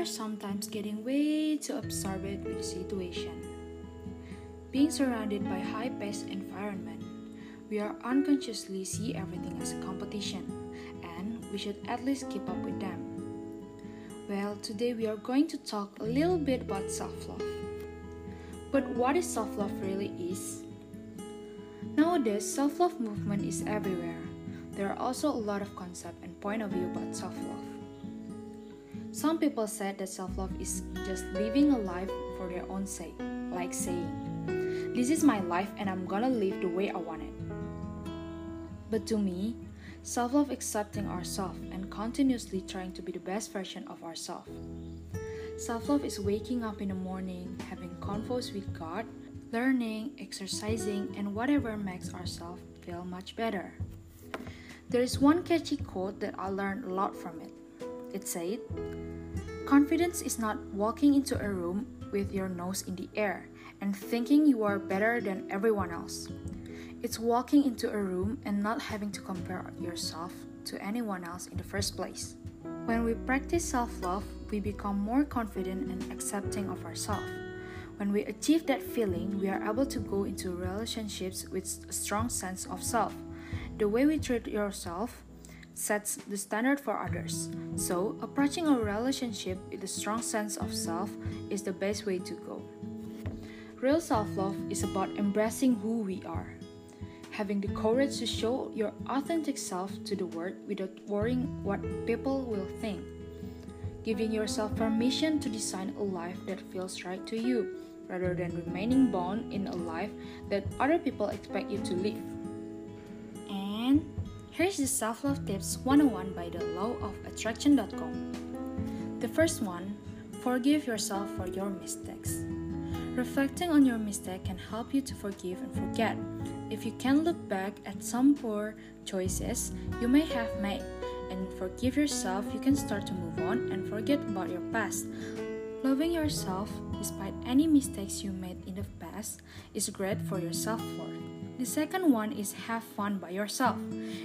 are sometimes getting way too absorbed with the situation. Being surrounded by high-paced environment, we are unconsciously see everything as a competition, and we should at least keep up with them. Well, today we are going to talk a little bit about self-love. But what is self-love really is? Nowadays, self-love movement is everywhere. There are also a lot of concept and point of view about self-love. Some people said that self-love is just living a life for their own sake, like saying, this is my life and I'm gonna live the way I want it. But to me, self love is accepting ourselves and continuously trying to be the best version of ourselves. Self love is waking up in the morning, having convos with God, learning, exercising, and whatever makes ourselves feel much better. There is one catchy quote that I learned a lot from it. It said, Confidence is not walking into a room with your nose in the air and thinking you are better than everyone else. It's walking into a room and not having to compare yourself to anyone else in the first place. When we practice self love, we become more confident and accepting of ourselves. When we achieve that feeling, we are able to go into relationships with a strong sense of self. The way we treat yourself sets the standard for others. So, approaching a relationship with a strong sense of self is the best way to go. Real self love is about embracing who we are, having the courage to show your authentic self to the world without worrying what people will think, giving yourself permission to design a life that feels right to you rather than remaining bound in a life that other people expect you to live. Here's the self love tips 101 by the law of attraction.com. The first one forgive yourself for your mistakes. Reflecting on your mistake can help you to forgive and forget. If you can look back at some poor choices you may have made and forgive yourself, you can start to move on and forget about your past. Loving yourself, despite any mistakes you made in the past, is great for your self worth. The second one is have fun by yourself.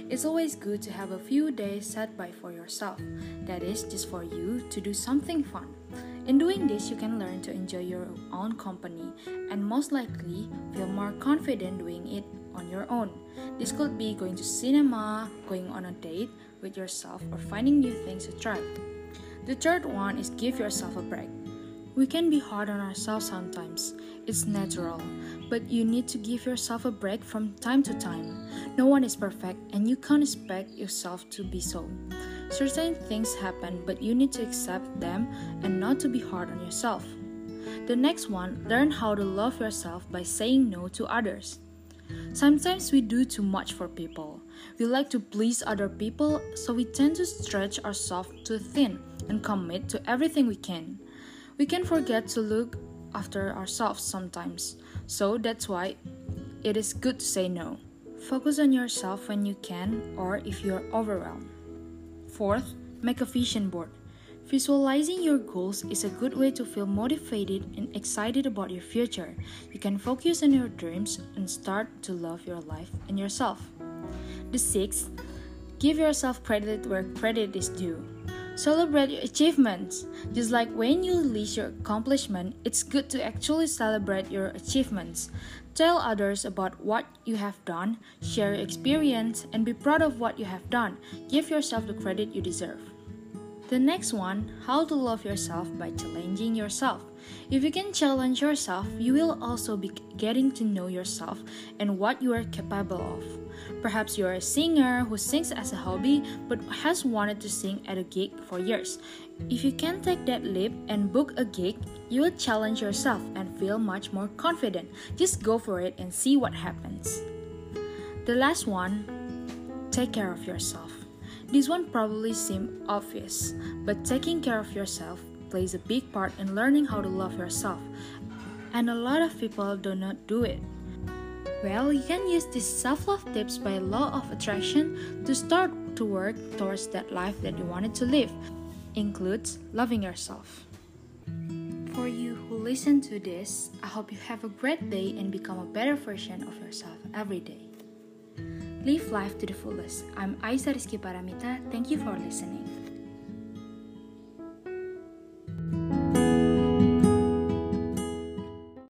It's always good to have a few days set by for yourself. That is just for you to do something fun. In doing this, you can learn to enjoy your own company and most likely feel more confident doing it on your own. This could be going to cinema, going on a date with yourself, or finding new things to try. The third one is give yourself a break. We can be hard on ourselves sometimes. It's natural, but you need to give yourself a break from time to time. No one is perfect, and you can't expect yourself to be so. Certain things happen, but you need to accept them and not to be hard on yourself. The next one, learn how to love yourself by saying no to others. Sometimes we do too much for people. We like to please other people, so we tend to stretch ourselves too thin and commit to everything we can. We can forget to look after ourselves sometimes, so that's why it is good to say no. Focus on yourself when you can or if you are overwhelmed. Fourth, make a vision board. Visualizing your goals is a good way to feel motivated and excited about your future. You can focus on your dreams and start to love your life and yourself. The sixth, give yourself credit where credit is due. Celebrate your achievements. Just like when you list your accomplishment, it's good to actually celebrate your achievements. Tell others about what you have done, share your experience, and be proud of what you have done. Give yourself the credit you deserve. The next one, how to love yourself by challenging yourself. If you can challenge yourself, you will also be getting to know yourself and what you are capable of. Perhaps you are a singer who sings as a hobby but has wanted to sing at a gig for years. If you can take that leap and book a gig, you will challenge yourself and feel much more confident. Just go for it and see what happens. The last one, take care of yourself. This one probably seems obvious, but taking care of yourself plays a big part in learning how to love yourself, and a lot of people do not do it. Well, you can use these self love tips by law of attraction to start to work towards that life that you wanted to live. Includes loving yourself. For you who listen to this, I hope you have a great day and become a better version of yourself every day. Live life to the fullest. I'm Aisyah Rizky Paramita. Thank you for listening.